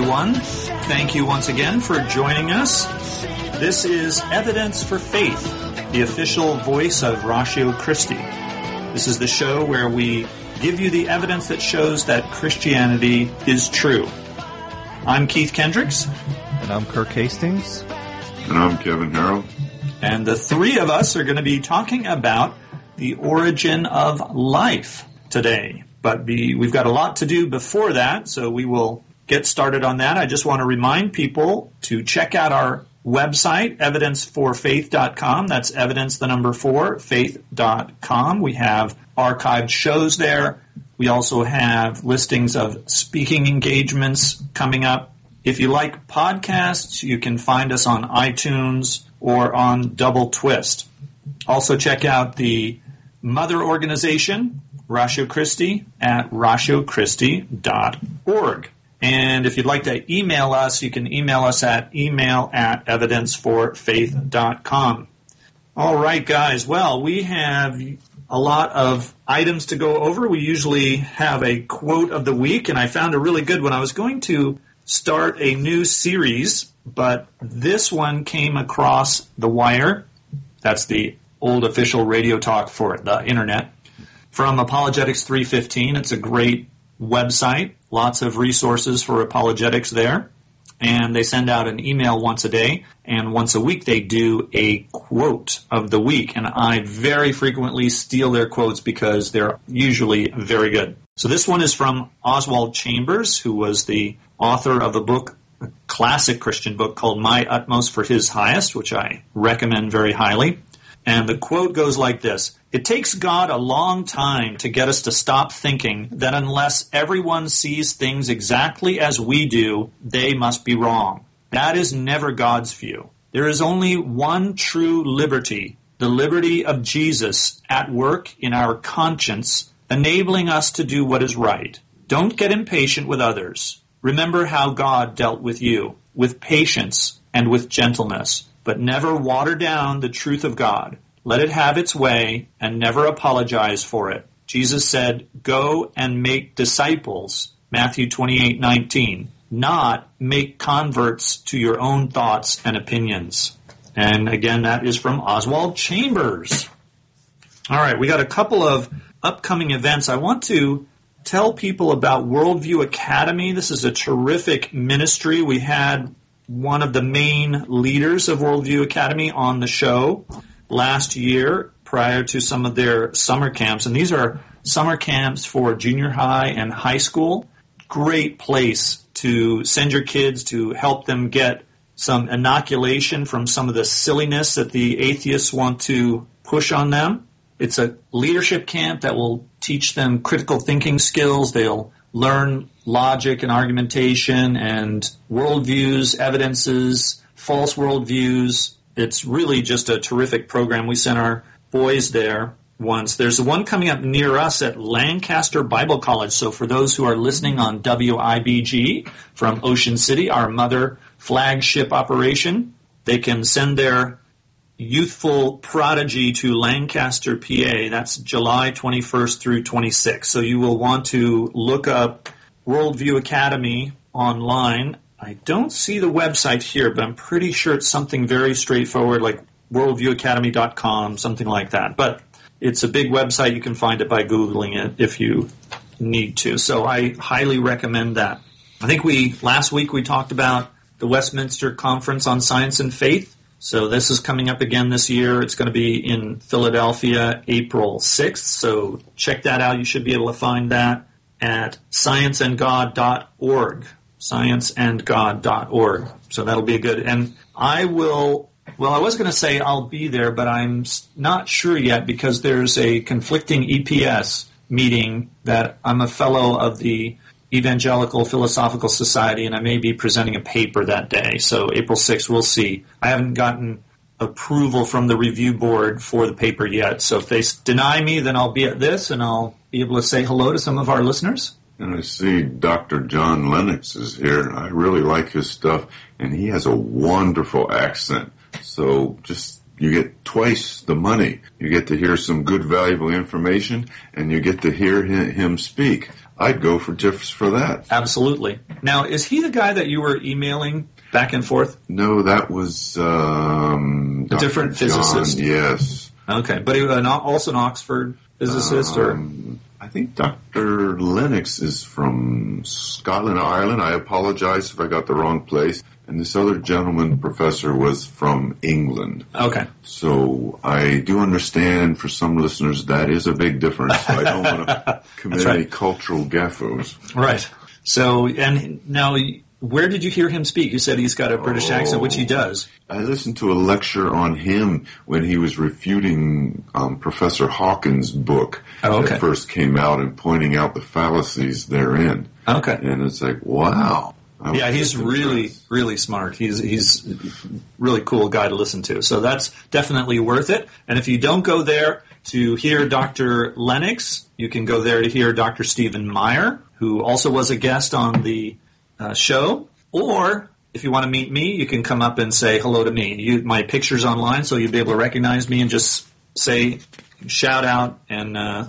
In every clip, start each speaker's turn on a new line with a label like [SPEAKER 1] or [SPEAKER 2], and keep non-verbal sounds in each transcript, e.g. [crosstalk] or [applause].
[SPEAKER 1] everyone. Thank you once again for joining us. This is Evidence for Faith, the official voice of Ratio Christi. This is the show where we give you the evidence that shows that Christianity is true. I'm Keith Kendricks,
[SPEAKER 2] And I'm Kirk Hastings.
[SPEAKER 3] And I'm Kevin Harrell.
[SPEAKER 1] and the three of us are going to be talking about the origin of life today. But be, we've got a lot to do before that, so we will get started on that. I just want to remind people to check out our website, evidenceforfaith.com. That's evidence, the number four, faith.com. We have archived shows there. We also have listings of speaking engagements coming up. If you like podcasts, you can find us on iTunes or on doubleTwist. Also check out the mother organization, Ratio Christi, at ratiochristi.org. And if you'd like to email us, you can email us at email at evidenceforfaith.com. All right, guys. Well, we have a lot of items to go over. We usually have a quote of the week, and I found a really good one. I was going to start a new series, but this one came across the wire. That's the old official radio talk for the internet from Apologetics 315. It's a great website, lots of resources for apologetics there. And they send out an email once a day, and once a week they do a quote of the week. And I very frequently steal their quotes because they're usually very good. So this one is from Oswald Chambers, who was the author of a book, a classic Christian book called My Utmost for His Highest, which I recommend very highly. And the quote goes like this It takes God a long time to get us to stop thinking that unless everyone sees things exactly as we do, they must be wrong. That is never God's view. There is only one true liberty, the liberty of Jesus at work in our conscience, enabling us to do what is right. Don't get impatient with others. Remember how God dealt with you, with patience and with gentleness but never water down the truth of God. Let it have its way and never apologize for it. Jesus said, Go and make disciples, Matthew 28 19, not make converts to your own thoughts and opinions. And again, that is from Oswald Chambers. All right, we got a couple of upcoming events. I want to tell people about Worldview Academy. This is a terrific ministry. We had one of the main leaders of Worldview Academy on the show last year prior to some of their summer camps. And these are summer camps for junior high and high school. Great place to send your kids to help them get some inoculation from some of the silliness that the atheists want to push on them. It's a leadership camp that will teach them critical thinking skills. They'll learn logic and argumentation and worldviews, evidences, false worldviews. It's really just a terrific program. We sent our boys there once. There's one coming up near us at Lancaster Bible College. So for those who are listening on WIBG from Ocean City, our mother flagship operation, they can send their youthful prodigy to Lancaster, PA. That's July 21st through 26th. So you will want to look up Worldview Academy online. I don't see the website here, but I'm pretty sure it's something very straightforward like worldviewacademy.com, something like that. But it's a big website. You can find it by Googling it if you need to. So I highly recommend that. I think we, last week we talked about the Westminster Conference on Science and Faith. So this is coming up again this year. It's going to be in Philadelphia, April 6th. So check that out. You should be able to find that at scienceandgod.org. Scienceandgod.org. So that'll be good. And I will. Well, I was going to say I'll be there, but I'm not sure yet because there's a conflicting EPS meeting that I'm a fellow of the Evangelical Philosophical Society, and I may be presenting a paper that day. So April 6th, we'll see. I haven't gotten approval from the review board for the paper yet. So if they deny me, then I'll be at this, and I'll be able to say hello to some of our listeners.
[SPEAKER 3] And I see Dr. John Lennox is here. I really like his stuff, and he has a wonderful accent. So just you get twice the money. You get to hear some good, valuable information, and you get to hear him speak. I'd go for just for that.
[SPEAKER 1] Absolutely. Now, is he the guy that you were emailing back and forth?
[SPEAKER 3] No, that was um,
[SPEAKER 1] A different
[SPEAKER 3] John,
[SPEAKER 1] physicist.
[SPEAKER 3] Yes.
[SPEAKER 1] Okay, but he, was not- also an Oxford physicist, or
[SPEAKER 3] Um, I think Dr. Lennox is from Scotland, or Ireland. I apologize if I got the wrong place. And this other gentleman, professor, was from England.
[SPEAKER 1] okay.
[SPEAKER 3] So I do understand for some listeners that is a big difference. So I don't want to [laughs] commit
[SPEAKER 1] right.
[SPEAKER 3] any cultural gaffos.
[SPEAKER 1] Right. So, and now, where did you hear him speak? You said he's got a British accent, which he does.
[SPEAKER 3] I listened to a lecture on him when he was refuting um, Professor Hawkins' book
[SPEAKER 1] Oh, okay.
[SPEAKER 3] that first came out and pointing out the fallacies therein.
[SPEAKER 1] Okay.
[SPEAKER 3] And it's like, wow.
[SPEAKER 1] Yeah, he's really,
[SPEAKER 3] impressed.
[SPEAKER 1] really smart. He's he's really cool guy to listen to. So that's definitely worth it. And if you don't go there to hear Dr. Lennox, you can go there to hear Dr. Stephen Meyer, who also was a guest on the uh, show. Or if you want to meet me, you can come up and say hello to me. You, my picture's online, so you'll be able to recognize me and just say, shout out and uh,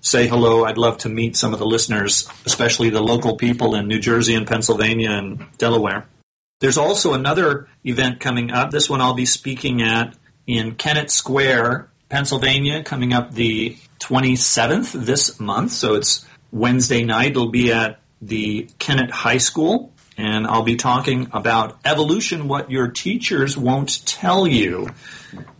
[SPEAKER 1] say hello. I'd love to meet some of the listeners, especially the local people in New Jersey and Pennsylvania and Delaware. There's also another event coming up. This one I'll be speaking at in Kennett Square, Pennsylvania, coming up the 27th this month. So it's Wednesday night. It'll be at the Kennett High School. And I'll be talking about evolution, what your teachers won't tell you.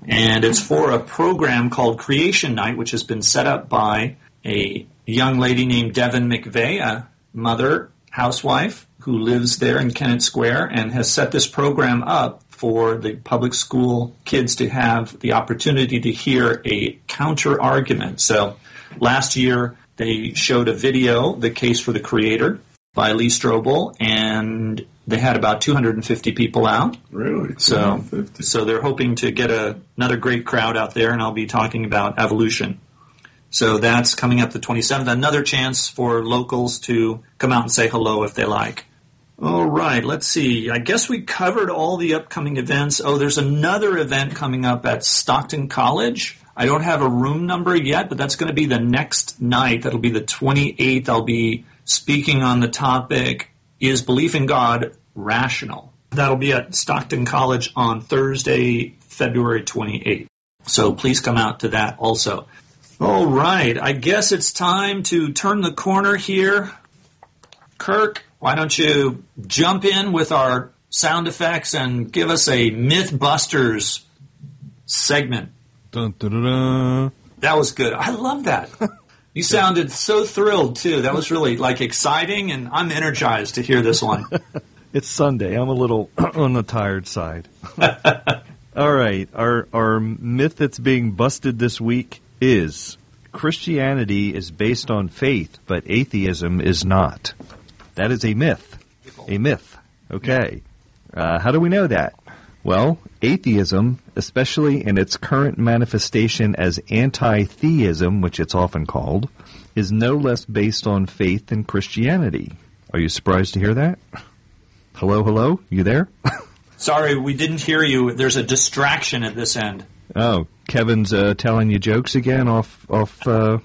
[SPEAKER 1] And it's for a program called Creation Night, which has been set up by a young lady named Devin McVeigh, a mother, housewife, who lives there in Kennett Square and has set this program up for the public school kids to have the opportunity to hear a counter argument. So last year they showed a video, The Case for the Creator, by Lee Strobel, and they had about 250 people out.
[SPEAKER 3] Really?
[SPEAKER 1] So, so they're hoping to get a, another great crowd out there, and I'll be talking about evolution. So that's coming up the 27th. Another chance for locals to come out and say hello if they like. All right, let's see. I guess we covered all the upcoming events. Oh, there's another event coming up at Stockton College. I don't have a room number yet, but that's going to be the next night. That'll be the 28th. I'll be speaking on the topic Is Belief in God Rational? That'll be at Stockton College on Thursday, February 28th. So please come out to that also. All right, I guess it's time to turn the corner here. Kirk, why don't you jump in with our sound effects and give us a Mythbusters segment?
[SPEAKER 2] Dun, dun, dun.
[SPEAKER 1] That was good. I love that. [laughs] You sounded so thrilled too. That was really like exciting, and I'm energized to hear this one. [laughs]
[SPEAKER 2] It's Sunday. I'm a little [clears throat] on the tired side. [laughs] All right. Our our myth that's being busted this week is Christianity is based on faith, but atheism is not. That is a myth. A myth. Okay. Uh, how do we know that? Well, atheism, especially in its current manifestation as anti-theism, which it's often called, is no less based on faith than Christianity. Are you surprised to hear that? Hello, hello? You there? [laughs]
[SPEAKER 1] Sorry, we didn't hear you. There's a distraction at this end.
[SPEAKER 2] Oh, Kevin's uh, telling you jokes again off off uh.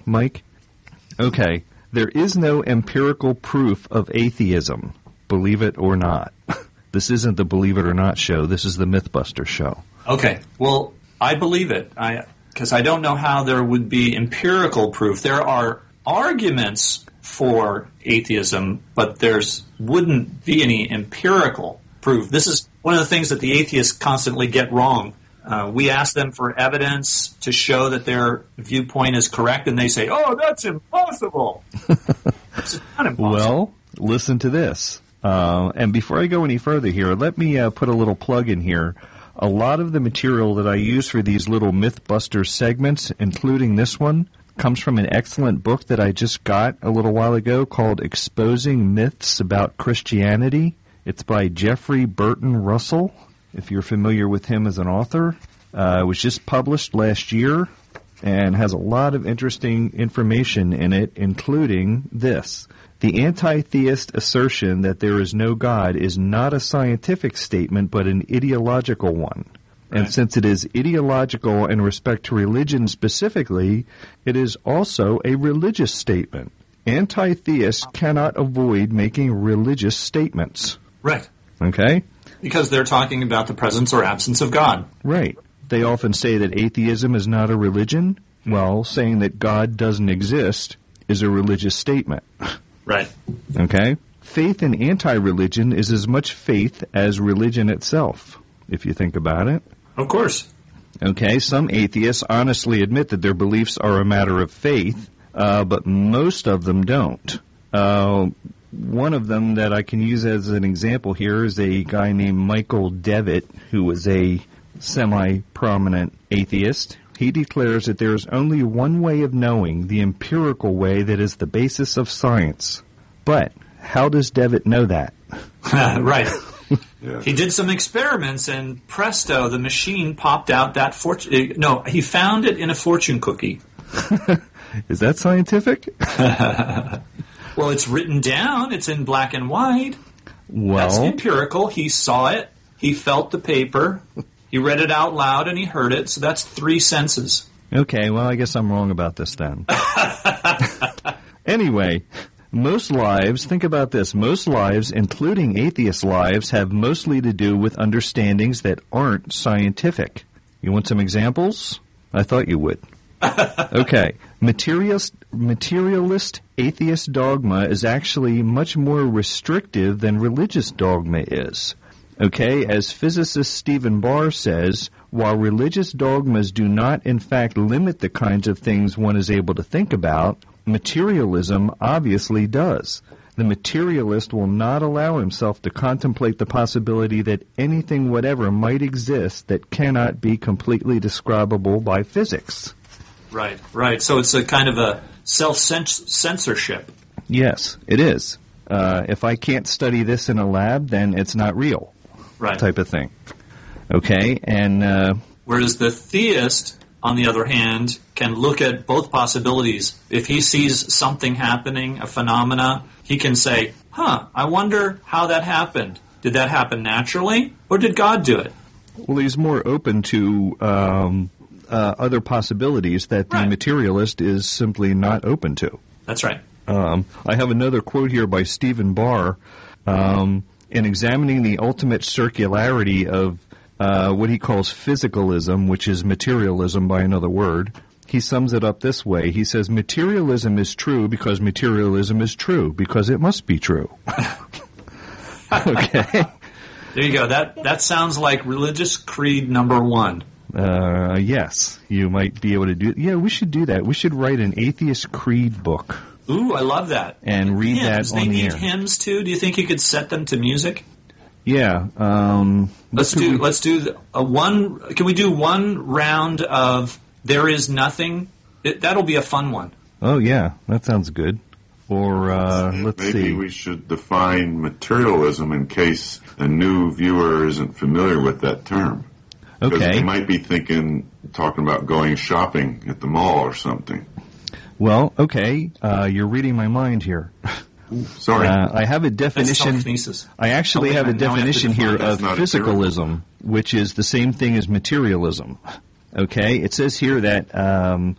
[SPEAKER 2] Okay, there is no empirical proof of atheism, believe it or not. [laughs] this isn't the Believe It or Not show. This is the MythBuster show.
[SPEAKER 1] Okay. Well, I believe it. I because I don't know how there would be empirical proof. There are arguments for atheism, but there's wouldn't be any empirical proof. This is one of the things that the atheists constantly get wrong. Uh, we ask them for evidence to show that their viewpoint is correct, and they say, "Oh, that's impossible." [laughs] it's not impossible.
[SPEAKER 2] Well, listen to this. Uh, and before I go any further here, let me uh, put a little plug in here. A lot of the material that I use for these little MythBuster segments, including this one, comes from an excellent book that I just got a little while ago called Exposing Myths About Christianity. It's by Jeffrey Burton Russell, if you're familiar with him as an author. Uh, it was just published last year and has a lot of interesting information in it, including this. The anti theist assertion that there is no God is not a scientific statement, but an ideological one. And since it is ideological in respect to religion specifically, it is also a religious statement. Anti theists cannot avoid making religious statements.
[SPEAKER 1] Right.
[SPEAKER 2] Okay?
[SPEAKER 1] Because they're talking about the presence or absence of God.
[SPEAKER 2] Right. They often say that atheism is not a religion. Well, saying that God doesn't exist is a religious statement. [laughs]
[SPEAKER 1] Right.
[SPEAKER 2] Okay? Faith in anti religion is as much faith as religion itself, if you think about it.
[SPEAKER 1] Of course.
[SPEAKER 2] Okay, some atheists honestly admit that their beliefs are a matter of faith, uh, but most of them don't. Uh, one of them that I can use as an example here is a guy named Michael Devitt, who was a semi prominent atheist. He declares that there is only one way of knowing, the empirical way that is the basis of science. But how does Devitt know that? [laughs]
[SPEAKER 1] right.
[SPEAKER 3] Yeah.
[SPEAKER 1] He did some experiments, and presto, the machine popped out that fortune. Eh, no, he found it in a fortune cookie. [laughs]
[SPEAKER 2] Is that scientific? [laughs]
[SPEAKER 1] Well, it's written down. It's in black and white.
[SPEAKER 2] Well, That's
[SPEAKER 1] empirical. He saw it. He felt the paper. He read it out loud, and he heard it. So that's three senses.
[SPEAKER 2] Okay, well, I guess I'm wrong about this then. [laughs] anyway, most lives, think about this, most lives, including atheist lives, have mostly to do with understandings that aren't scientific. You want some examples? I thought you would. [laughs] okay. Materialist, materialist atheist dogma is actually much more restrictive than religious dogma is. Okay, as physicist Stephen Barr says, while religious dogmas do not in fact limit the kinds of things one is able to think about, materialism obviously does. The materialist will not allow himself to contemplate the possibility that anything whatever might exist that cannot be completely describable by physics.
[SPEAKER 1] Right, right. So it's a kind of a self censorship.
[SPEAKER 2] Yes, it is. Uh, if I can't study this in a lab, then it's not real,
[SPEAKER 1] Right.
[SPEAKER 2] type of thing. Okay, and uh,
[SPEAKER 1] Whereas the theist, on the other hand, can look at both possibilities. If he sees something happening, a phenomena, he can say, huh, I wonder how that happened. Did that happen naturally, or did God do it?
[SPEAKER 2] well, he's more open to um, uh, other possibilities that the
[SPEAKER 1] Right.
[SPEAKER 2] materialist is simply not open to.
[SPEAKER 1] That's right.
[SPEAKER 2] Um, I have another quote here by Stephen Barr. Um, in examining the ultimate circularity of uh, what he calls physicalism, which is materialism by another word, he sums it up this way. He says, Materialism is true because materialism is true, because it must be true. [laughs] okay.
[SPEAKER 1] There you go. That that sounds like religious creed number one.
[SPEAKER 2] Uh, yes, you might be able to do. Yeah, we should do that. We should write an atheist creed book
[SPEAKER 1] Ooh, I love that.
[SPEAKER 2] and read
[SPEAKER 1] hymns.
[SPEAKER 2] that
[SPEAKER 1] They
[SPEAKER 2] on the
[SPEAKER 1] need
[SPEAKER 2] air.
[SPEAKER 1] hymns too. Do you think you could set them to music?
[SPEAKER 2] Yeah. Um,
[SPEAKER 1] Let's do
[SPEAKER 2] we-
[SPEAKER 1] let's do the- a one. Can we do one round of there is nothing? It, that'll be a fun one.
[SPEAKER 2] Oh yeah, that sounds good. Or uh, let's
[SPEAKER 3] Maybe
[SPEAKER 2] see.
[SPEAKER 3] we should define materialism in case a new viewer isn't familiar with that term. Because
[SPEAKER 2] Okay.
[SPEAKER 3] they might be thinking, talking about going shopping at the mall or something.
[SPEAKER 2] Well, okay. Uh, you're reading my mind here.
[SPEAKER 3] Sorry.
[SPEAKER 2] Uh, I have a
[SPEAKER 1] That's
[SPEAKER 2] definition. I actually have
[SPEAKER 1] a
[SPEAKER 2] a
[SPEAKER 1] minute, now we have
[SPEAKER 2] definition here of
[SPEAKER 3] That's not a
[SPEAKER 2] physicalism, which is the same thing as materialism. Okay, it says here that um,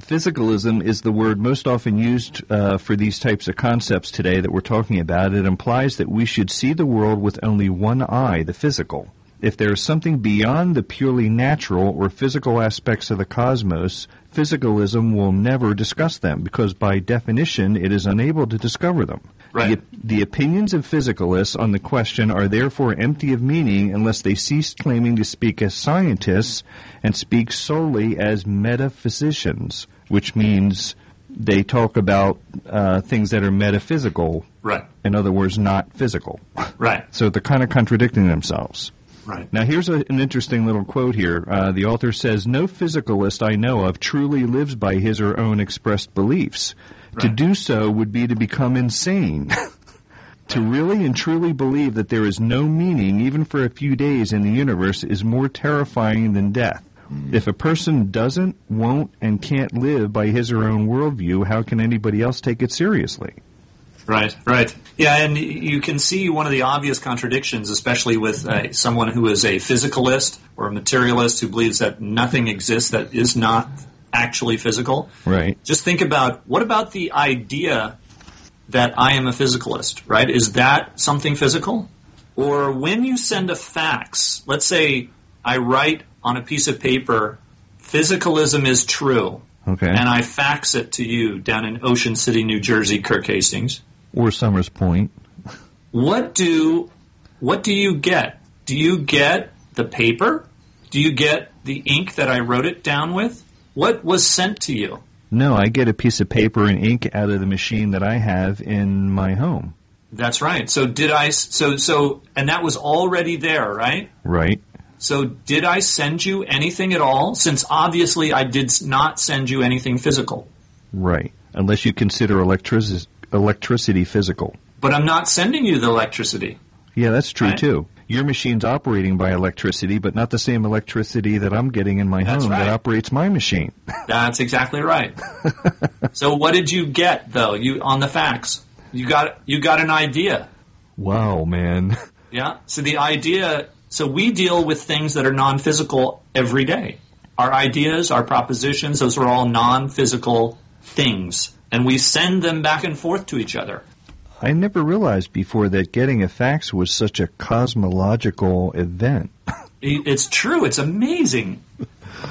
[SPEAKER 2] physicalism is the word most often used uh, for these types of concepts today that we're talking about. It implies that we should see the world with only one eye, the physical. If there is something beyond the purely natural or physical aspects of the cosmos, physicalism will never discuss them because by definition it is unable to discover them.
[SPEAKER 1] Right.
[SPEAKER 2] The, the opinions of physicalists on the question are therefore empty of meaning unless they cease claiming to speak as scientists and speak solely as metaphysicians, which means they talk about uh, things that are metaphysical,
[SPEAKER 1] Right.
[SPEAKER 2] in other words, not physical.
[SPEAKER 1] Right.
[SPEAKER 2] So they're kind of contradicting themselves.
[SPEAKER 1] Right.
[SPEAKER 2] Now, here's a, an interesting little quote here. Uh, the author says, No physicalist I know of truly lives by his or own expressed beliefs. To do so would be to become insane. [laughs] to really and truly believe that there is no meaning, even for a few days, in the universe is more terrifying than death. If a person doesn't, won't, and can't live by his or her own worldview, how can anybody else take it seriously?
[SPEAKER 1] Right, right. Yeah, and you can see one of the obvious contradictions, especially with uh, someone who is a physicalist or a materialist who believes that nothing exists that is not actually physical.
[SPEAKER 2] Right.
[SPEAKER 1] Just think about what about the idea that I am a physicalist, right? Is that something physical? Or when you send a fax, let's say I write on a piece of paper, physicalism is true,
[SPEAKER 2] Okay.
[SPEAKER 1] and I fax it to you down in Ocean City, New Jersey, Kirk Hastings.
[SPEAKER 2] Or Summers Point.
[SPEAKER 1] What do what do you get? Do you get the paper? Do you get the ink that I wrote it down with? What was sent to you?
[SPEAKER 2] No, I get a piece of paper and ink out of the machine that I have in my home.
[SPEAKER 1] That's right. So did I so so and that was already there, right?
[SPEAKER 2] Right.
[SPEAKER 1] So did I send you anything at all since obviously I did not send you anything physical.
[SPEAKER 2] Right. Unless you consider electric- electricity physical.
[SPEAKER 1] But I'm not sending you the electricity.
[SPEAKER 2] Yeah, that's true
[SPEAKER 1] Right.
[SPEAKER 2] too. Your machine's operating by electricity, but not the same electricity that I'm getting in my
[SPEAKER 1] That's
[SPEAKER 2] home that operates my machine.
[SPEAKER 1] That's exactly right. [laughs] so what did you get though? You on the facts. You got you got an idea.
[SPEAKER 2] wow, man. [laughs]
[SPEAKER 1] Yeah. So the idea, so we deal with things that are non-physical every day. Our ideas, our propositions, those are all non-physical things. And we send them back and forth to each other.
[SPEAKER 2] I never realized before that getting a fax was such a cosmological event.
[SPEAKER 1] It's true. It's amazing.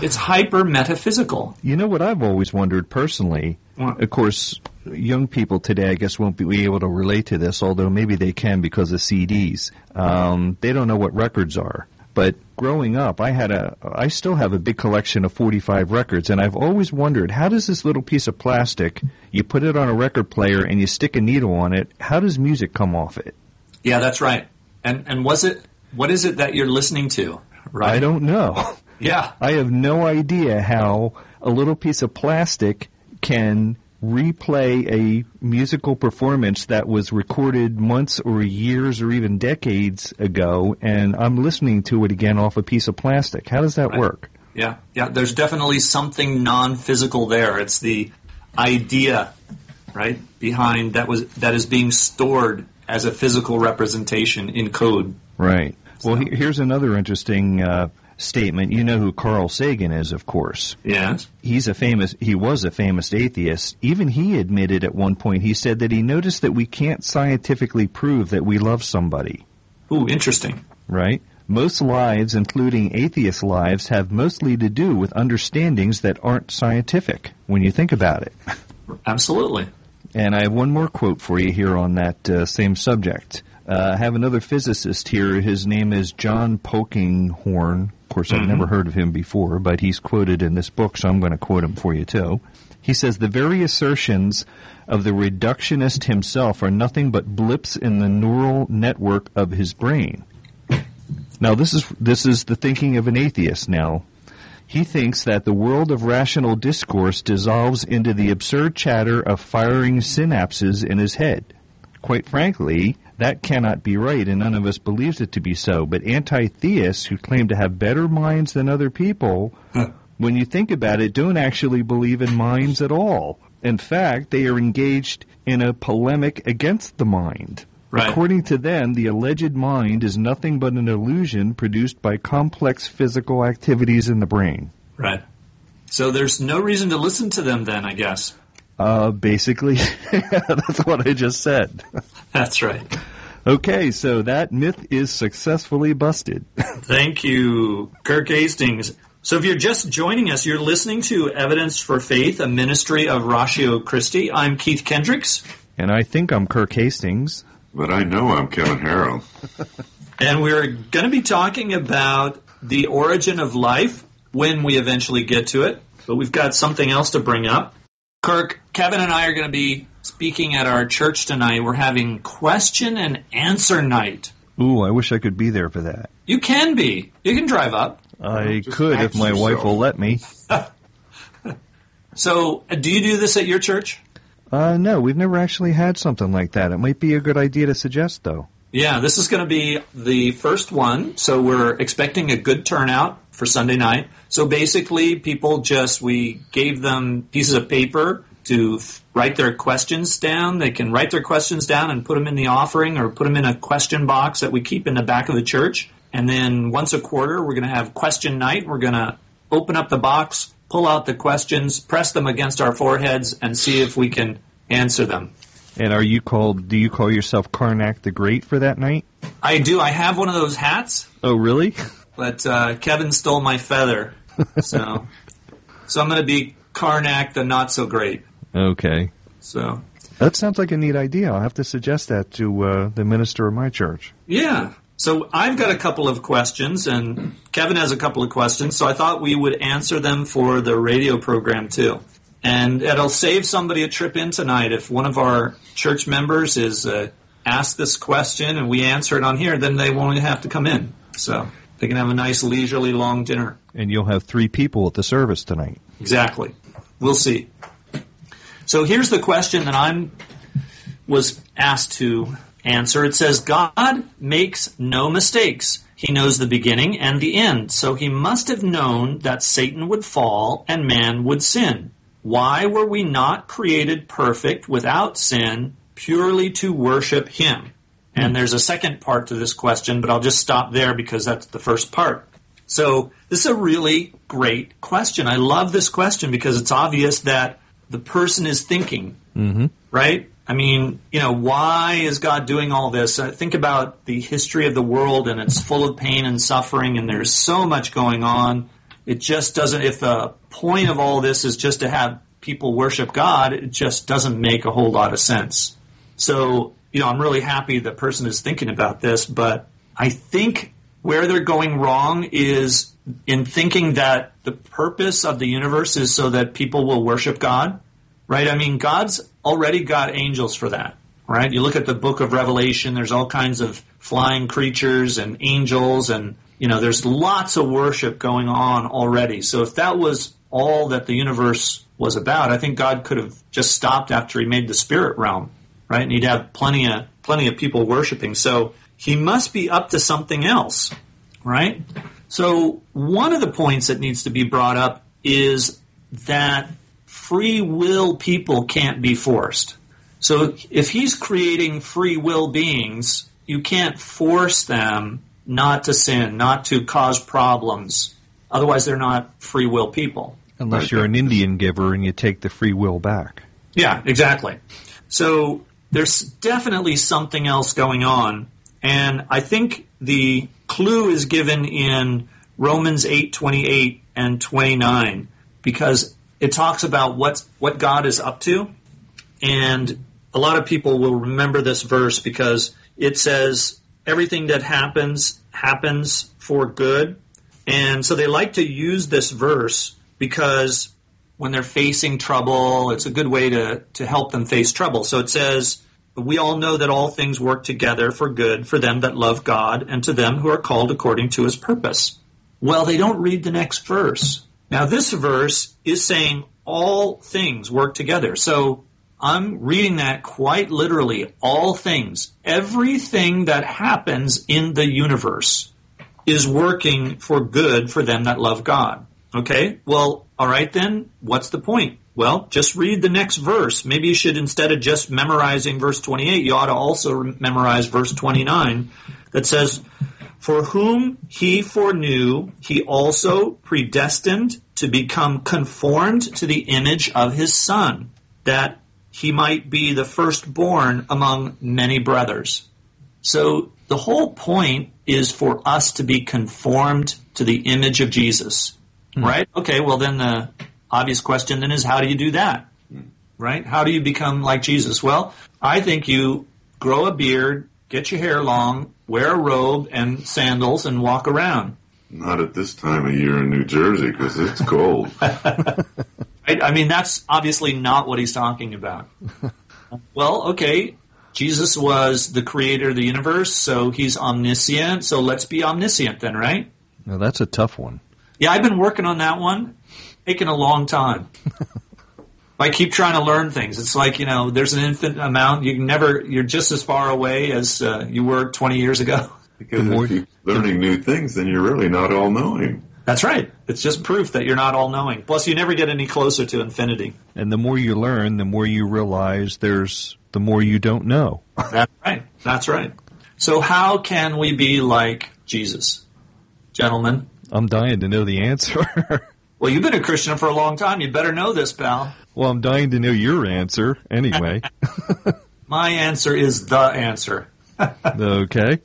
[SPEAKER 1] It's hyper metaphysical.
[SPEAKER 2] You know what I've always wondered personally?
[SPEAKER 1] What?
[SPEAKER 2] Of course, young people today, I guess, won't be able to relate to this, although maybe they can because of CDs. Um, they don't know what records are. But growing up, I had a, I still have a big collection of 45 records, and I've always wondered how does this little piece of plastic, you put it on a record player and you stick a needle on it, how does music come off it?
[SPEAKER 1] Yeah, that's right. And and was it what is it that you're listening to? Right.
[SPEAKER 2] I don't know. [laughs]
[SPEAKER 1] Yeah.
[SPEAKER 2] I have no idea how a little piece of plastic can replay a musical performance that was recorded months or years or even decades ago, and I'm listening to it again off a piece of plastic. How does that
[SPEAKER 1] Right.
[SPEAKER 2] work?
[SPEAKER 1] Yeah, yeah. There's definitely something non-physical there. It's the idea, right, behind that was that is being stored as a physical representation in code.
[SPEAKER 2] Right. Well,
[SPEAKER 1] So-
[SPEAKER 2] he- here's another interesting uh, statement. You know who Carl Sagan is, of course.
[SPEAKER 1] Yes.
[SPEAKER 2] he's a famous he was a famous atheist even he admitted at one point he said that he noticed that we can't scientifically prove that we love somebody
[SPEAKER 1] Ooh, interesting.
[SPEAKER 2] right most lives including atheist lives have mostly to do with understandings that aren't scientific when you think about it
[SPEAKER 1] Absolutely.
[SPEAKER 2] and i have one more quote for you here on that uh, same subject uh, I have another physicist here. His name is John Polkinghorne. Of course, I've never mm-hmm. heard of him before, but he's quoted in this book, so I'm going to quote him for you too. He says the very assertions of the reductionist himself are nothing but blips in the neural network of his brain. Now, this is this is the thinking of an atheist. Now, he thinks that the world of rational discourse dissolves into the absurd chatter of firing synapses in his head. Quite frankly, that cannot be right, and none of us believes it to be so. But anti-theists who claim to have better minds than other people, when you think about it, don't actually believe in minds at all. In fact, they are engaged in a polemic against the mind.
[SPEAKER 1] Right.
[SPEAKER 2] According to them, the alleged mind is nothing but an illusion produced by complex physical activities in the brain.
[SPEAKER 1] Right. So there's no reason to listen to them then, I guess.
[SPEAKER 2] Uh, basically, [laughs] that's what I just said.
[SPEAKER 1] That's right.
[SPEAKER 2] Okay, so that myth is successfully busted. [laughs]
[SPEAKER 1] Thank you, Kirk Hastings. So if you're just joining us, you're listening to Evidence for Faith, a ministry of Ratio Christi. I'm Keith Kendricks,
[SPEAKER 2] and I think I'm Kirk Hastings.
[SPEAKER 3] But I know I'm Kevin Harrell. [laughs]
[SPEAKER 1] and we're going to be talking about the origin of life when we eventually get to it. But we've got something else to bring up. Kirk, Kevin and I are going to be speaking at our church tonight. We're having question and answer night
[SPEAKER 2] Ooh, I wish I could be there for that.
[SPEAKER 1] You can be. You can drive up.
[SPEAKER 2] I
[SPEAKER 3] just
[SPEAKER 2] could if
[SPEAKER 3] ask
[SPEAKER 2] my wife will let me. [laughs]
[SPEAKER 1] So, uh, do you do this at your church?
[SPEAKER 2] Uh, no, we've never actually had something like that. It might be a good idea to suggest, though.
[SPEAKER 1] Yeah, this is going to be the first one. So we're expecting a good turnout for Sunday night. So basically, people just, we gave them pieces of paper to write their questions down. They can write their questions down and put them in the offering or put them in a question box that we keep in the back of the church. And then once a quarter, we're going to have question night. We're going to open up the box, pull out the questions, press them against our foreheads, and see if we can answer them.
[SPEAKER 2] And are you called? Do you call yourself Karnak the Great for that night?
[SPEAKER 1] I do. I have one of those hats.
[SPEAKER 2] Oh, really? [laughs]
[SPEAKER 1] but uh, Kevin stole my feather, so so I'm going to be Karnak the not so great.
[SPEAKER 2] Okay.
[SPEAKER 1] So
[SPEAKER 2] That sounds like a neat idea. I'll have to suggest that to uh, the minister of my church.
[SPEAKER 1] yeah, so I've got a couple of questions, and Kevin has a couple of questions. So I thought we would answer them for the radio program too, and it'll save somebody a trip in tonight if one of our church members is uh, asked this question and we answer it on here. Then they won't have to come in, so they can have a nice leisurely long dinner.
[SPEAKER 2] And you'll have three people at the service tonight.
[SPEAKER 1] Exactly. We'll see. So here's the question that I'm was asked to answer. It says God makes no mistakes. He knows the beginning and the end. So he must have known that Satan would fall and man would sin. Why were we not created perfect without sin purely to worship him? And there's a second part to this question, but I'll just stop there because that's the first part. So this is a really great question. I love this question because it's obvious that the person is thinking,
[SPEAKER 2] Mm-hmm.
[SPEAKER 1] right? I mean, you know, why is God doing all this? Uh, think about the history of the world and it's full of pain and suffering and there's so much going on. It just doesn't, if the point of all this is just to have people worship God, it just doesn't make a whole lot of sense. So, you know, I'm really happy the person is thinking about this, but I think where they're going wrong is in thinking that the purpose of the universe is so that people will worship God, right? I mean, God's already got angels for that, right? You look at the book of Revelation, there's all kinds of flying creatures and angels and, you know, there's lots of worship going on already. So if that was all that the universe was about, I think God could have just stopped after he made the spirit realm, right? And he'd have plenty of plenty of people worshiping. So he must be up to something else, right? So one of the points that needs to be brought up is that free will people can't be forced. So if he's creating free will beings, you can't force them not to sin, not to cause problems. Otherwise, they're not free will people.
[SPEAKER 2] Unless you're an Indian giver and you take the free will back.
[SPEAKER 1] Yeah, exactly. So there's definitely something else going on, and I think the clue is given in Romans 8:28 and 29 because it talks about what what God is up to, and a lot of people will remember this verse because it says everything that happens happens for good, and so they like to use this verse because when they're facing trouble, it's a good way to, to help them face trouble. So it says, We all know that all things work together for good for them that love God and to them who are called according to his purpose. Well, they don't read the next verse. Now, this verse is saying all things work together. So I'm reading that quite literally. All things. Everything that happens in the universe is working for good for them that love God. Okay? Well, all right then, what's the point? Well, just read the next verse. Maybe you should, instead of just memorizing verse 28, you ought to also memorize verse 29 that says, For whom he foreknew, he also predestined to become conformed to the image of his Son, that he might be the firstborn among many brothers. So the whole point is for us to be conformed to the image of Jesus. Hmm. Right? Okay, well then the obvious question then is how do you do that? Right? How do you become like Jesus? Well, I think you grow a beard, get your hair long, wear a robe and sandals and walk around.
[SPEAKER 3] Not at this time of year in New Jersey because it's cold. [laughs]
[SPEAKER 1] Right? I mean, that's obviously not what he's talking about. [laughs] well, okay, Jesus was the creator of the universe, so he's omniscient. So let's be omniscient then, right?
[SPEAKER 2] Now that's a tough one.
[SPEAKER 1] Yeah, I've been working on that one. Taking a long time. [laughs] I keep trying to learn things. It's like you know, there's an infinite amount. You can never. You're just as far away as uh, you were 20 years ago. [laughs]
[SPEAKER 3] Because
[SPEAKER 2] The more-
[SPEAKER 3] if you're learning new things, then you're really not all knowing.
[SPEAKER 1] That's right. It's just proof that you're not all knowing. Plus, you never get any closer to infinity.
[SPEAKER 2] And the more you learn, the more you realize there's the more you don't know. [laughs]
[SPEAKER 1] That's right. That's right. So, how can we be like Jesus, gentlemen?
[SPEAKER 2] I'm dying to know the answer. [laughs]
[SPEAKER 1] Well, you've been a Christian for a long time. You better know this, pal.
[SPEAKER 2] well, I'm dying to know your answer anyway. [laughs]
[SPEAKER 1] My answer is the answer. [laughs]
[SPEAKER 2] okay.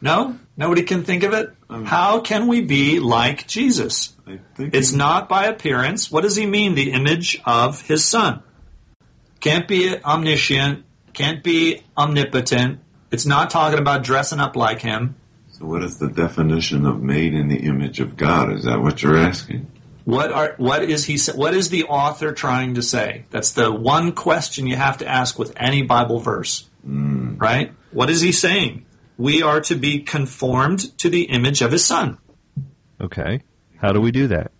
[SPEAKER 1] No? Nobody can think of it? Um, How can we be like Jesus?
[SPEAKER 3] I think
[SPEAKER 1] It's not by appearance. What does he mean? The image of his son. Can't be omniscient. Can't be omnipotent. It's not talking about dressing up like him.
[SPEAKER 3] So, what is the definition of made in the image of God? Is that what you're asking?
[SPEAKER 1] What are what is he what is the author trying to say? That's the one question you have to ask with any Bible verse. Hmm. Right? What is he saying? We are to be conformed to the image of his son.
[SPEAKER 2] Okay. How do we do that?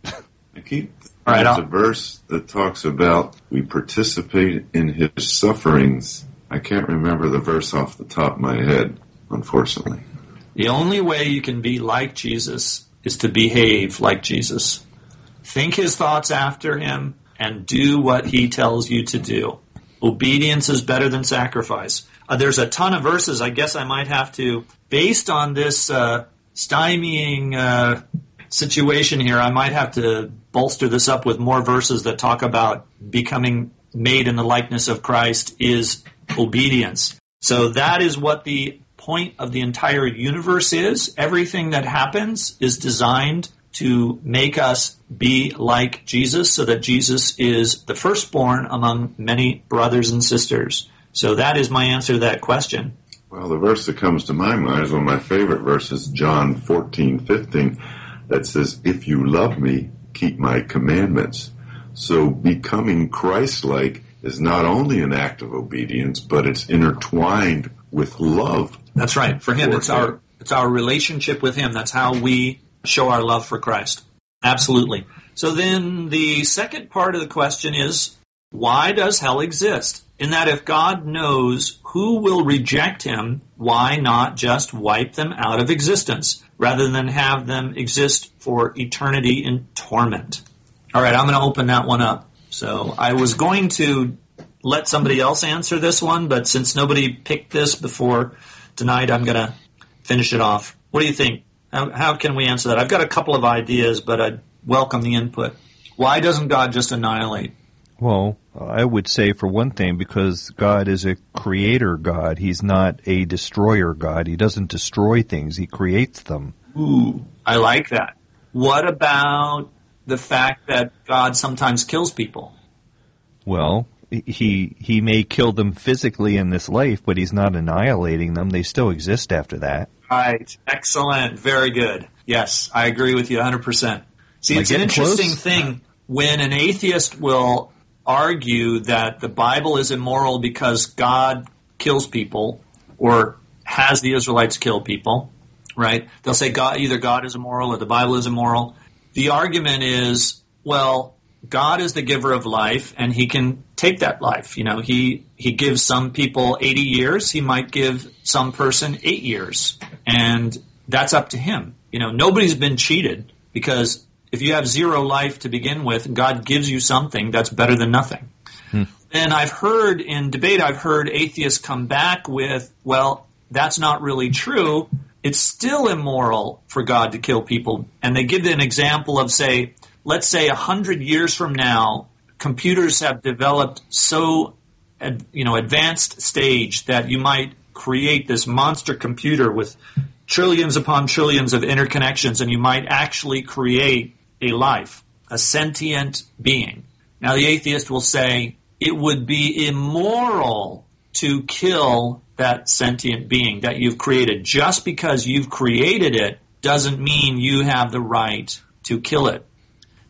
[SPEAKER 3] I keep.
[SPEAKER 1] All right,
[SPEAKER 3] There's
[SPEAKER 1] I'll-
[SPEAKER 3] a verse that talks about we participate in his sufferings. I can't remember the verse off the top of my head, unfortunately.
[SPEAKER 1] The only way you can be like Jesus is to behave like Jesus. Think his thoughts after him and do what he tells you to do. Obedience is better than sacrifice. Uh, there's a ton of verses. I guess I might have to, based on this uh, stymieing uh, situation here, I might have to bolster this up with more verses that talk about becoming made in the likeness of Christ is obedience. So that is what the point of the entire universe is. Everything that happens is designed to make us be like Jesus so that Jesus is the firstborn among many brothers and sisters. So that is my answer to that question.
[SPEAKER 3] Well, the verse that comes to my mind is one of my favorite verses, John 14, 15, that says, If you love me, keep my commandments. So becoming Christ-like is not only an act of obedience, but it's intertwined with love.
[SPEAKER 1] That's right. For him, it's our it's our relationship with him. That's how we show our love for Christ. Absolutely. So then the second part of the question is why does hell exist? In that if God knows who will reject him, why not just wipe them out of existence rather than have them exist for eternity in torment? All right, I'm going to open that one up. So I was going to let somebody else answer this one, but since nobody picked this before tonight, I'm going to finish it off. What do you think? How, how can we answer that? I've got a couple of ideas, but I'd welcome the input. Why doesn't God just annihilate?
[SPEAKER 2] Well, I would say for one thing, because God is a creator God. He's not a destroyer God. He doesn't destroy things. He creates them.
[SPEAKER 1] Ooh, I like that. What about the fact that God sometimes kills people?
[SPEAKER 2] Well, he he may kill them physically in this life, but he's not annihilating them. They still exist after that.
[SPEAKER 1] Right. Excellent. Very good. Yes, I agree with you 100%. See, it's an interesting
[SPEAKER 2] close?
[SPEAKER 1] thing when an atheist will argue that the Bible is immoral because God kills people or has the Israelites kill people, right? They'll say God, either God is immoral or the Bible is immoral. The argument is, well, God is the giver of life and he can take that life. You know, he, he gives some people 80 years. He might give some person eight years and that's up to him. You know, nobody's been cheated because if you have zero life to begin with, God gives you something that's better than nothing. Hmm. And I've heard in debate, I've heard atheists come back with, well, that's not really true. It's still immoral for God to kill people. And they give an example of, say, let's say a hundred years from now, computers have developed so, you know, advanced stage that you might create this monster computer with trillions upon trillions of interconnections, and you might actually create a life, a sentient being. Now, the atheist will say it would be immoral to kill that sentient being that you've created. Just because you've created it doesn't mean you have the right to kill it.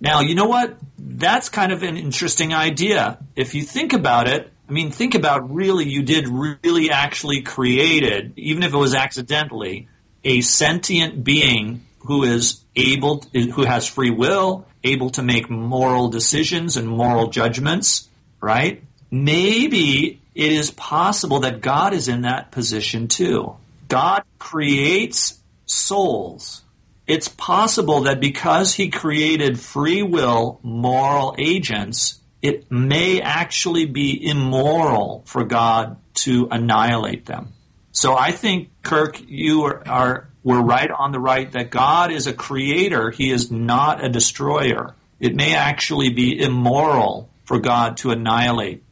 [SPEAKER 1] Now, you know what? That's kind of an interesting idea. If you think about it, I mean, think about really, you did really actually created, even if it was accidentally, a sentient being who is able, who has free will, able to make moral decisions and moral judgments, right? Maybe it is possible that God is in that position too. God creates souls. It's possible that because he created free will moral agents, it may actually be immoral for God to annihilate them. So I think, Kirk, you are, are were right on the right that God is a creator. He is not a destroyer. It may actually be immoral for God to annihilate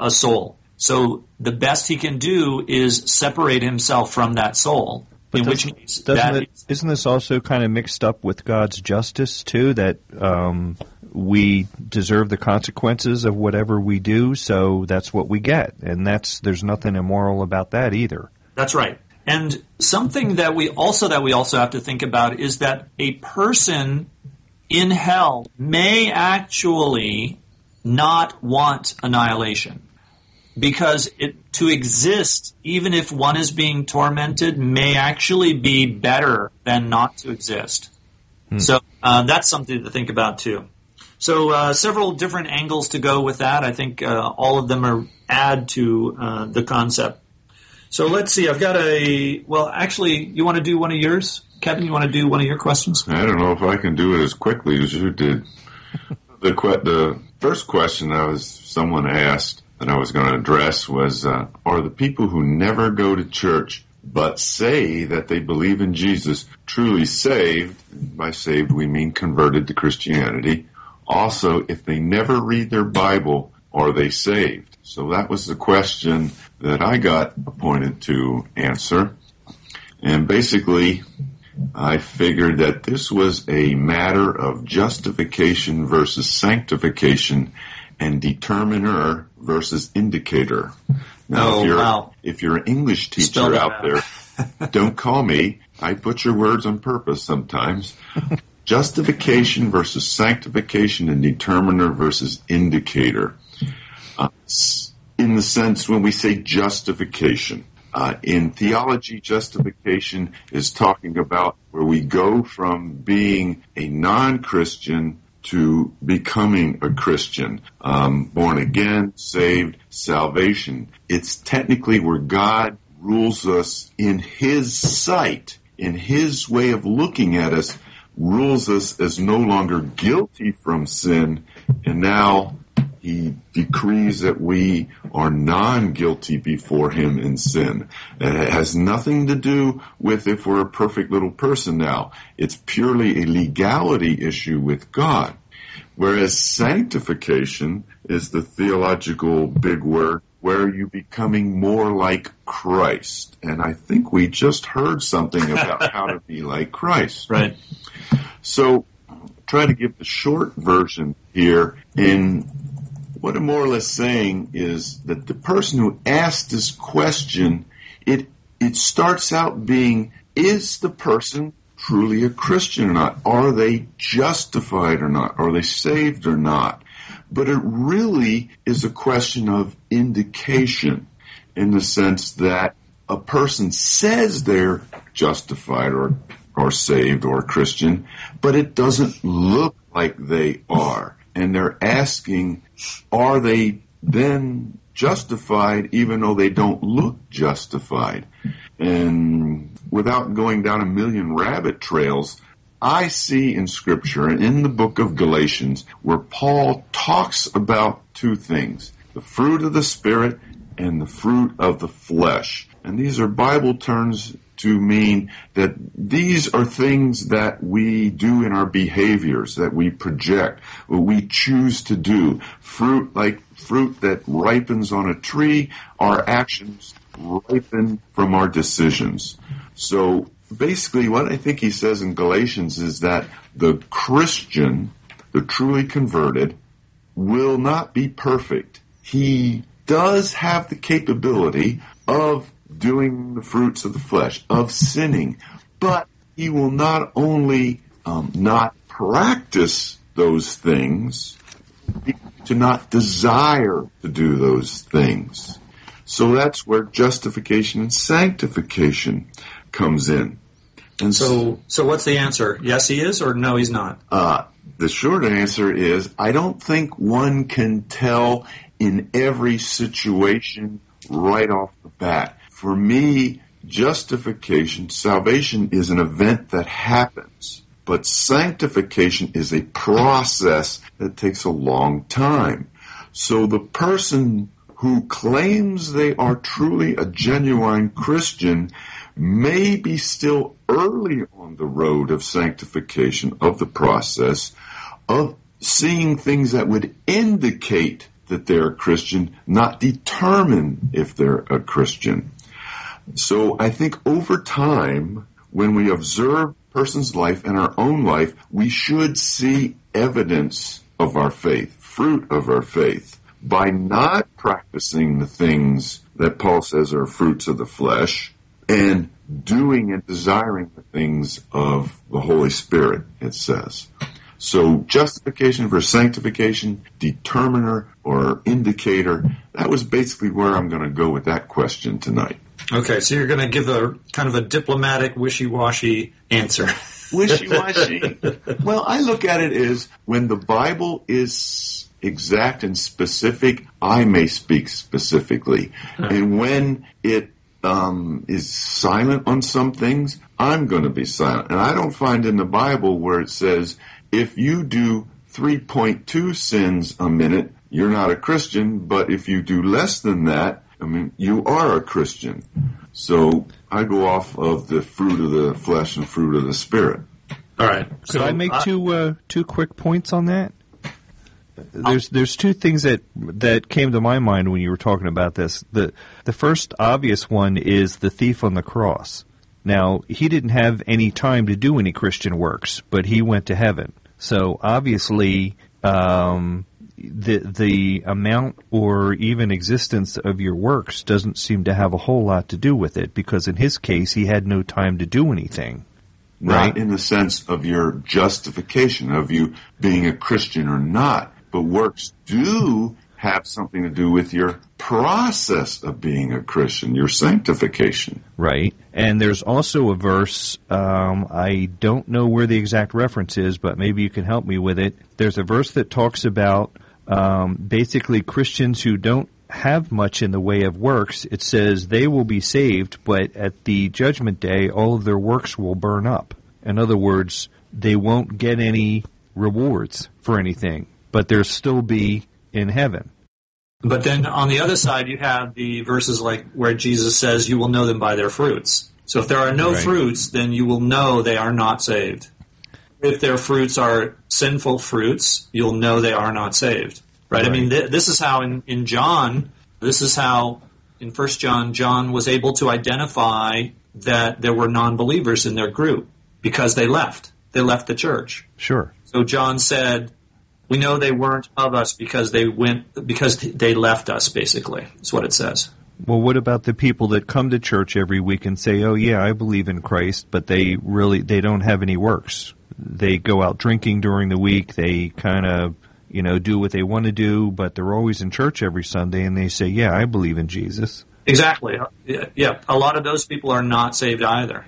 [SPEAKER 1] a soul. So the best he can do is separate himself from that soul. In which case
[SPEAKER 2] doesn't it, isn't this also kind of mixed up with God's justice too? That um, we deserve the consequences of whatever we do, so that's what we get, and that's there's nothing immoral about that either.
[SPEAKER 1] That's right. And something that we also that we also have to think about is that a person in hell may actually not want annihilation because it, to exist even if one is being tormented may actually be better than not to exist. So uh, that's something to think about too. So uh, several different angles to go with that. I think uh, all of them are add to uh, the concept. So let's see. I've got a. Well, actually, you want to do one of yours, Kevin? You want to do one of your questions?
[SPEAKER 3] I don't know if I can do it as quickly as you did. [laughs] The que- the first question I was someone asked that I was going to address was: uh, Are the people who never go to church but say that they believe in Jesus truly saved? And by saved, we mean converted to Christianity. Also, if they never read their Bible, are they saved? So that was the question that I got appointed to answer. And basically, I figured that this was a matter of justification versus sanctification and determiner versus indicator. Now,
[SPEAKER 1] Oh,
[SPEAKER 3] if you're,
[SPEAKER 1] wow.
[SPEAKER 3] if you're an English teacher out
[SPEAKER 1] out.
[SPEAKER 3] there, [laughs] don't call me. I butcher words on purpose sometimes. [laughs] Justification versus sanctification and determiner versus indicator. Uh, in the sense when we say justification. Uh, in theology, justification is talking about where we go from being a non-Christian to becoming a Christian, um, born again, saved, salvation. It's technically where God rules us in His sight, in His way of looking at us, rules us as no longer guilty from sin, and now he decrees that we are non-guilty before him in sin. And it has nothing to do with if we're a perfect little person now. It's purely a legality issue with God. Whereas sanctification is the theological big word where you becoming more like Christ. And I think we just heard something about [laughs] how to be like Christ.
[SPEAKER 1] Right.
[SPEAKER 3] So try to give the short version here in what I'm more or less saying is that the person who asked this question, it it starts out being is the person truly a Christian or not? Are they justified or not? Are they saved or not? But it really is a question of indication in the sense that a person says they're justified or or saved or a Christian, but it doesn't look like they are. And they're asking, are they then justified even though they don't look justified? And without going down a million rabbit trails, I see in scripture and in the book of Galatians where Paul talks about two things, the fruit of the spirit and the fruit of the flesh. And these are Bible terms to mean that these are things that we do in our behaviors, that we project, what we choose to do. Fruit, like fruit that ripens on a tree, our actions ripen from our decisions. So basically what I think he says in Galatians is that the Christian, the truly converted, will not be perfect. He does have the capability of doing the fruits of the flesh, of sinning, but he will not only um, not practice those things, to not desire to do those things. So that's where justification and sanctification comes in. And
[SPEAKER 1] So, so what's the answer? Yes, he is, or no, he's not.
[SPEAKER 3] uh, the short answer is I don't think one can tell in every situation right off the bat. For me, justification, salvation is an event that happens, but sanctification is a process that takes a long time. So the person who claims they are truly a genuine Christian may be still early on the road of sanctification of the process of seeing things that would indicate that they're a Christian, not determine if they're a Christian. So I think over time, when we observe person's life and our own life, we should see evidence of our faith, fruit of our faith, by not practicing the things that Paul says are fruits of the flesh and doing and desiring the things of the Holy Spirit, it says. So justification versus sanctification, determiner or indicator, that was basically where I'm going to go with that question tonight.
[SPEAKER 1] Okay, so you're going to give a kind of a diplomatic, wishy-washy answer. [laughs]
[SPEAKER 3] wishy-washy. well, I look at it as when the Bible is exact and specific, I may speak specifically. And when it um, is silent on some things, I'm going to be silent. And I don't find in the Bible where it says, if you do 3.2 sins a minute, you're not a Christian, but if you do less than that, I mean, you are a Christian. So I go off of the fruit of the flesh and fruit of the spirit.
[SPEAKER 1] All right.
[SPEAKER 2] Could I make two uh, two quick points on that? There's there's two things that that came to my mind when you were talking about this. The the first obvious one is the thief on the cross. Now, he didn't have any time to do any Christian works, but he went to heaven. So obviously, um, the the amount or even existence of your works doesn't seem to have a whole lot to do with it, because in his case, he had no time to do anything.
[SPEAKER 3] Not
[SPEAKER 2] Right.
[SPEAKER 3] in the sense of your justification of you being a Christian or not, but works do have something to do with your process of being a Christian, your sanctification.
[SPEAKER 2] Right. And there's also a verse, um, I don't know where the exact reference is, but maybe you can help me with it. There's a verse that talks about um, basically Christians who don't have much in the way of works. It says they will be saved, but at the judgment day, all of their works will burn up. In other words, they won't get any rewards for anything, but they'll still be in heaven.
[SPEAKER 1] But then on the other side, you have the verses like where Jesus says, "You will know them by their fruits." So if there are no
[SPEAKER 2] Right.
[SPEAKER 1] fruits, then you will know they are not saved. If their fruits are sinful fruits, you'll know they are not saved. Right? I mean, th- this is how in, in John, this is how in First John, John was able to identify that there were non-believers in their group because they left. They left the church.
[SPEAKER 2] Sure.
[SPEAKER 1] So John said, "We know they weren't of us because they went because they left us." Basically, is what it says.
[SPEAKER 2] Well, what about the people that come to church every week and say, "Oh yeah, I believe in Christ," but they really they don't have any works. They go out drinking during the week. They kind of, you know, do what they want to do, but they're always in church every Sunday and they say, "Yeah, I believe in Jesus."
[SPEAKER 1] Exactly. Yeah. A lot of those people are not saved either.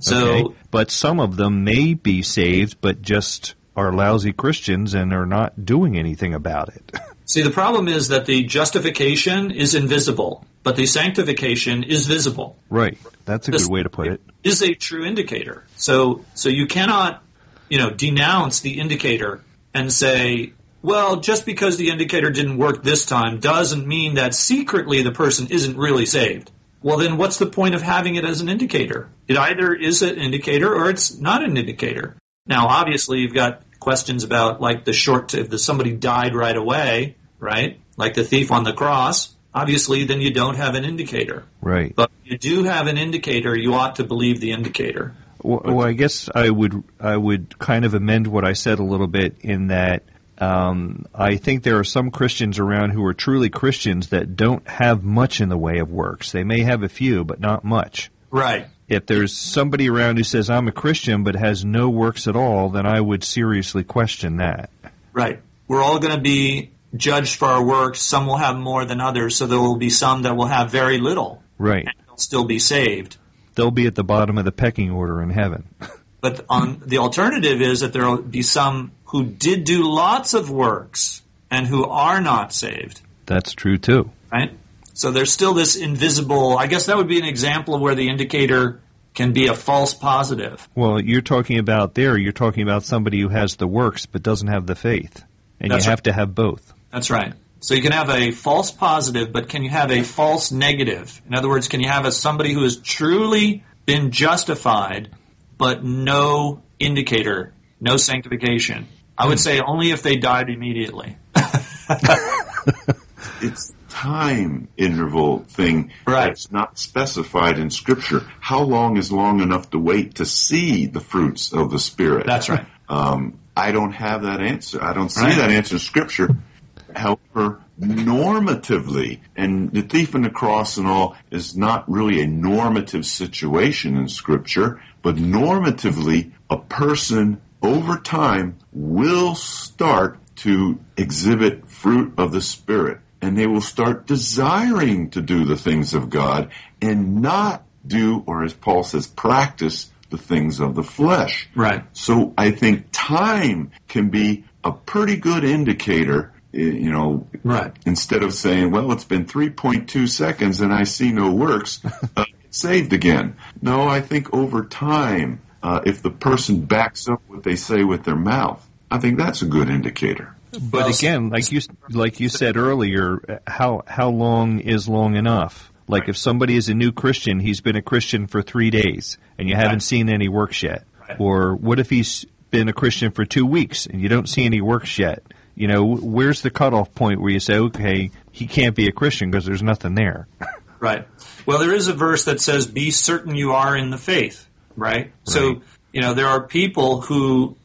[SPEAKER 1] So
[SPEAKER 2] Okay? But some of them may be saved but just are lousy Christians and are not doing anything about it. [laughs]
[SPEAKER 1] see, the problem is that the justification is invisible, but the sanctification is visible.
[SPEAKER 2] right. That's a
[SPEAKER 1] This-
[SPEAKER 2] good way to put it.
[SPEAKER 1] Is a true indicator. So so you cannot, you know, denounce the indicator and say, well, just because the indicator didn't work this time doesn't mean that secretly the person isn't really saved. Well, then what's the point of having it as an indicator? It either is an indicator or it's not an indicator. Now, obviously, you've got questions about like the short, if the, somebody died right away, right? Like the thief on the cross. Obviously, then you don't have an indicator.
[SPEAKER 2] Right.
[SPEAKER 1] But if you do have an indicator, you ought to believe the indicator.
[SPEAKER 2] Well, well, I guess I would I would kind of amend what I said a little bit in that um, I think there are some Christians around who are truly Christians that don't have much in the way of works. They may have a few, but not much.
[SPEAKER 1] Right.
[SPEAKER 2] If there's somebody around who says I'm a Christian but has no works at all, then I would seriously question that.
[SPEAKER 1] Right. We're all going to be judged for our works. Some will have more than others, so there will be some that will have very little
[SPEAKER 2] Right.
[SPEAKER 1] and they'll still be saved.
[SPEAKER 2] They'll be at the bottom of the pecking order in heaven. [laughs]
[SPEAKER 1] But on the alternative is that there will be some who did do lots of works and who are not saved.
[SPEAKER 2] That's true too.
[SPEAKER 1] right? So there's still this invisible. I guess that would be an example of where the indicator can be a false positive.
[SPEAKER 2] Well, you're talking about there, you're talking about somebody who has the works but doesn't have the faith. And
[SPEAKER 1] That's
[SPEAKER 2] you
[SPEAKER 1] right.
[SPEAKER 2] have to have both.
[SPEAKER 1] That's right. So you can have a false positive, but can you have a false negative? In other words, can you have a somebody who has truly been justified, but no indicator, no sanctification? I would say only if they died immediately. [laughs]
[SPEAKER 3] It's time interval thing
[SPEAKER 1] Right.
[SPEAKER 3] that's not specified in Scripture. How long is long enough to wait to see the fruits of the Spirit?
[SPEAKER 1] That's right.
[SPEAKER 3] Um, I don't have that answer. I don't see
[SPEAKER 1] Right.
[SPEAKER 3] that answer in Scripture. However, normatively, and the thief on the cross and all is not really a normative situation in Scripture, but normatively, a person over time will start to exhibit fruit of the Spirit, and they will start desiring to do the things of God and not do, or as Paul says, practice the things of the flesh.
[SPEAKER 1] Right.
[SPEAKER 3] So I think time can be a pretty good indicator, you know,
[SPEAKER 1] Right.
[SPEAKER 3] instead of saying, well, it's been 3.2 seconds and I see no works, [laughs] uh, saved again. No, I think over time, uh, if the person backs up what they say with their mouth, I think that's a good indicator.
[SPEAKER 2] But
[SPEAKER 1] Well,
[SPEAKER 2] again, like you like you said earlier, how how long is long enough? Like if somebody is a new Christian, he's been a Christian for three days, and you haven't seen any works yet.
[SPEAKER 1] Right.
[SPEAKER 2] Or what if he's been a Christian for two weeks and you don't see any works yet? You know, where's the cutoff point where you say, okay, he can't be a Christian because there's nothing there? [laughs]
[SPEAKER 1] Right. Well, there is a verse that says, "Be certain you are in the faith." Right. So you know there are people who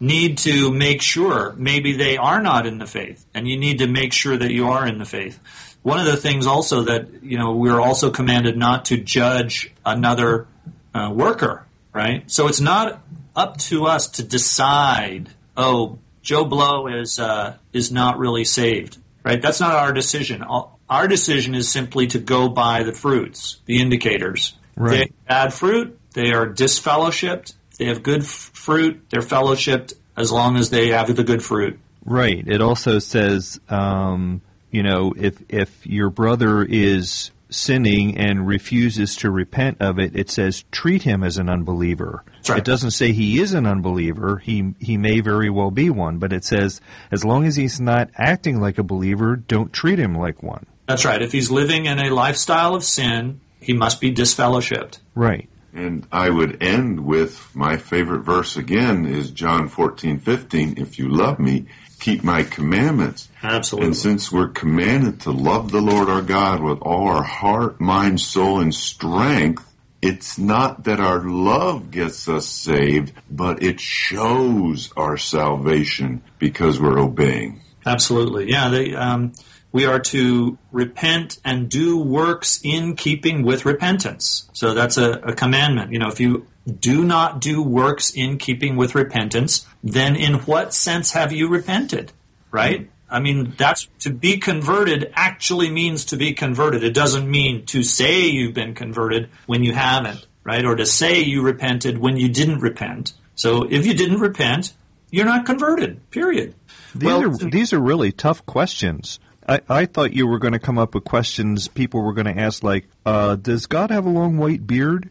[SPEAKER 1] need to make sure maybe they are not in the faith, and you need to make sure that you are in the faith. One of the things also that you know we're also commanded not to judge another uh, worker. Right. So it's not up to us to decide. Oh, Joe Blow is uh, is not really saved. Right. That's not our decision. Our decision is simply to go by the fruits, the indicators.
[SPEAKER 2] Right.
[SPEAKER 1] They have bad fruit. They are disfellowshipped. They have good f- fruit. They're fellowshipped as long as they have the good fruit.
[SPEAKER 2] Right. It also says, um, you know, if if your brother is sinning and refuses to repent of it, it says treat him as an unbeliever.
[SPEAKER 1] right.
[SPEAKER 2] It doesn't say he is an unbeliever. He he may very well be one, but it says as long as he's not acting like a believer, don't treat him like one.
[SPEAKER 1] That's right. If he's living in a lifestyle of sin, he must be disfellowshipped.
[SPEAKER 2] Right.
[SPEAKER 3] And I would end with my favorite verse again is John fourteen fifteen. If you love me, keep my commandments.
[SPEAKER 1] Absolutely.
[SPEAKER 3] And since we're commanded to love the Lord our God with all our heart, mind, soul, and strength, it's not that our love gets us saved, but it shows our salvation because we're obeying.
[SPEAKER 1] Absolutely. Yeah, they, um, we are to repent and do works in keeping with repentance. So that's a, a commandment. You know, if you do not do works in keeping with repentance, then in what sense have you repented? Right? I mean, that's to be converted actually means to be converted. It doesn't mean to say you've been converted when you haven't, right? Or to say you repented when you didn't repent. So if you didn't repent, you're not converted, period.
[SPEAKER 2] These
[SPEAKER 1] Well,
[SPEAKER 2] are these are really tough questions. I, I thought you were going to come up with questions people were going to ask like, uh, does God have a long white beard?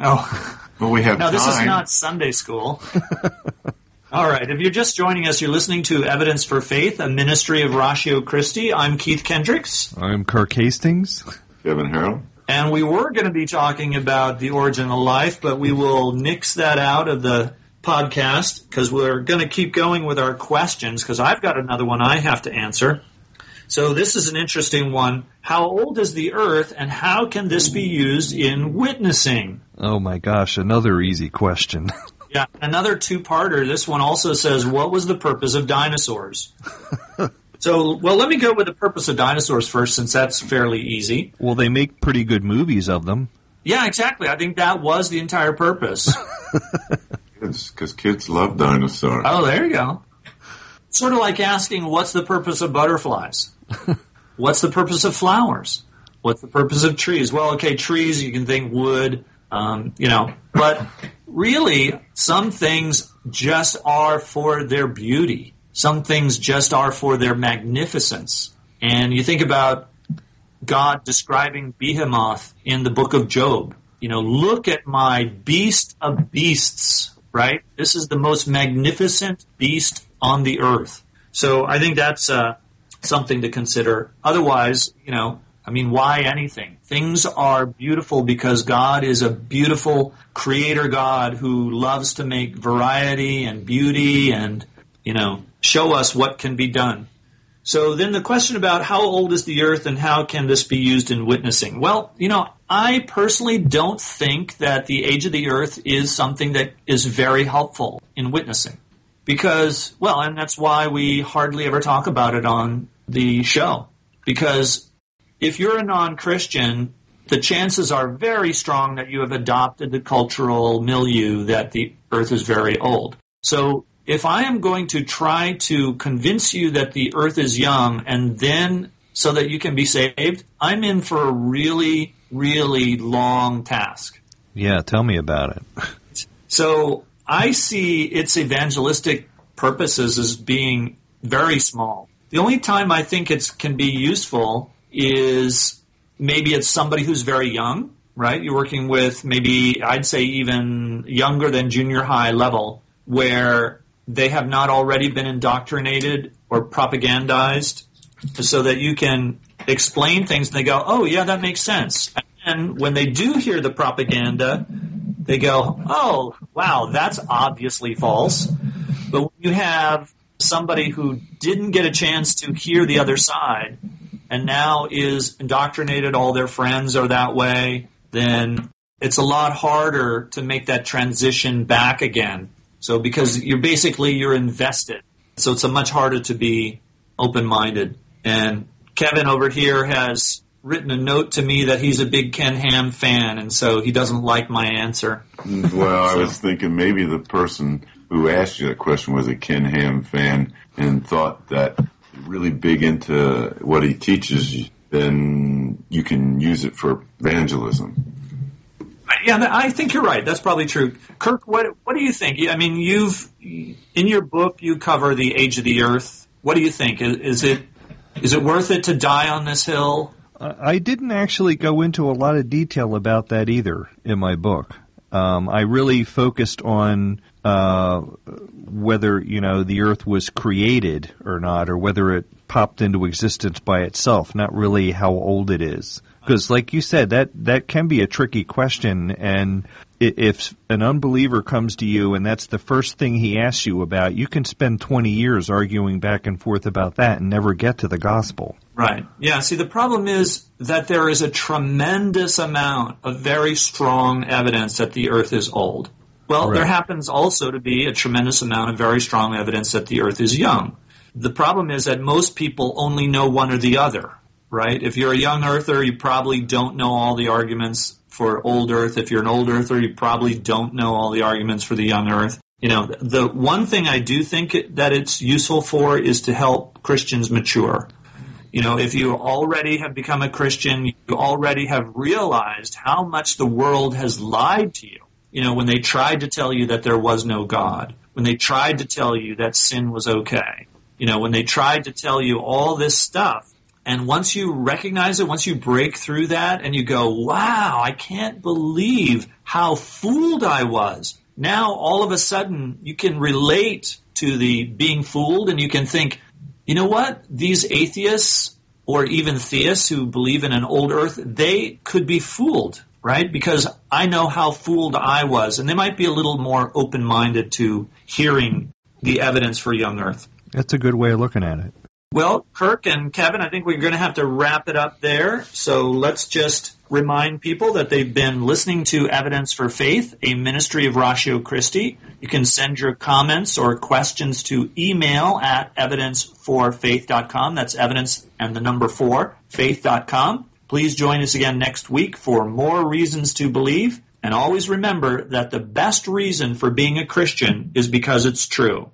[SPEAKER 1] Oh. [laughs]
[SPEAKER 3] But we have
[SPEAKER 1] No, this is
[SPEAKER 3] time.
[SPEAKER 1] not Sunday school. [laughs] All right. If you're just joining us, you're listening to Evidence for Faith, a ministry of Ratio Christi. I'm Keith Kendricks,
[SPEAKER 2] I'm Kirk Hastings.
[SPEAKER 3] Kevin Harrell.
[SPEAKER 1] and we were going to be talking about the origin of life, but we will nix that out of the podcast because we're going to keep going with our questions because I've got another one I have to answer. So this is an interesting one. How old is the earth and how can this be used in witnessing?
[SPEAKER 2] Oh my gosh, another easy question. [laughs]
[SPEAKER 1] Yeah, another two-parter. This one also says, "What was the purpose of dinosaurs?" [laughs] so, well, let me go with the purpose of dinosaurs first, since that's fairly easy.
[SPEAKER 2] well, they make pretty good movies of them.
[SPEAKER 1] Yeah, exactly. I think that was the entire purpose. [laughs]
[SPEAKER 3] Kids, because kids love dinosaurs.
[SPEAKER 1] oh, there you go. sort of like asking, what's the purpose of butterflies? [laughs] what's the purpose of flowers? What's the purpose of trees? Well, okay, trees, you can think wood, um, you know, but really, some things just are for their beauty. Some things just are for their magnificence. And you think about God describing Behemoth in the book of Job. You know, look at my beast of beasts, right? This is the most magnificent beast on the earth. So I think that's uh, something to consider. Otherwise, you know, I mean, why anything? Things are beautiful because God is a beautiful creator God who loves to make variety and beauty and, you know, show us what can be done. So then the question about how old is the earth and how can this be used in witnessing? Well, you know, I personally don't think that the age of the earth is something that is very helpful in witnessing. Because, well, and that's why we hardly ever talk about it on the show. Because if you're a non-Christian, the chances are very strong that you have adopted the cultural milieu that the earth is very old. So if I am going to try to convince you that the earth is young and then so that you can be saved, I'm in for a really, really long task.
[SPEAKER 2] Yeah, tell me about it.
[SPEAKER 1] So I see its evangelistic purposes as being very small. The only time I think it can be useful is maybe it's somebody who's very young, right? You're working with maybe, I'd say even younger than junior high level, where they have not already been indoctrinated or propagandized so that you can explain things and they go, oh, yeah, that makes sense. And when they do hear the propaganda, they go, oh, wow, that's obviously false. But when you have somebody who didn't get a chance to hear the other side and now is indoctrinated, all their friends are that way, then it's a lot harder to make that transition back again. So because you're basically you're invested. So it's a much harder to be open-minded. And Kevin over here has written a note to me that he's a big Ken Ham fan, and so he doesn't like my answer.
[SPEAKER 3] Well, I was thinking maybe the person who asked you that question was a Ken Ham fan and thought that really big into what he teaches, then you can use it for evangelism.
[SPEAKER 1] Yeah, I think you're right. That's probably true. Kirk, what what do you think? I mean, you've in your book you cover the age of the Earth. What do you think? Is, is it is it worth it to die on this hill?
[SPEAKER 2] I didn't actually go into a lot of detail about that either in my book. Um, I really focused on uh, whether you know the Earth was created or not, or whether it popped into existence by itself. Not really how old it is, because like you said, that that can be a tricky question. And if an unbeliever comes to you and that's the first thing he asks you about, you can spend twenty years arguing back and forth about that and never get to the gospel.
[SPEAKER 1] Right. Yeah. See, the problem is that there is a tremendous amount of very strong evidence that the Earth is old. Well, there happens also to be a tremendous amount of very strong evidence that the Earth is young. The problem is that most people only know one or the other, right? If you're a young Earther, you probably don't know all the arguments for old Earth. If you're an old Earther, you probably don't know all the arguments for the young Earth. You know, the one thing I do think that it's useful for is to help Christians mature. You know, if you already have become a Christian, you already have realized how much the world has lied to you. You know, when they tried to tell you that there was no God, when they tried to tell you that sin was okay, you know, when they tried to tell you all this stuff. And once you recognize it, once you break through that and you go, wow, I can't believe how fooled I was. Now all of a sudden you can relate to the being fooled and you can think, you know what? These atheists or even theists who believe in an old earth, they could be fooled, right? Because I know how fooled I was. And they might be a little more open minded to hearing the evidence for young earth.
[SPEAKER 2] That's a good way of looking at it.
[SPEAKER 1] Well, Kirk and Kevin, I think we're going to have to wrap it up there. So let's just remind people that they've been listening to Evidence for Faith, a ministry of Ratio Christi. You can send your comments or questions to email at evidenceforfaith.com. That's evidence and the number four, faith.com. Please join us again next week for more reasons to believe. And always remember that the best reason for being a Christian is because it's true.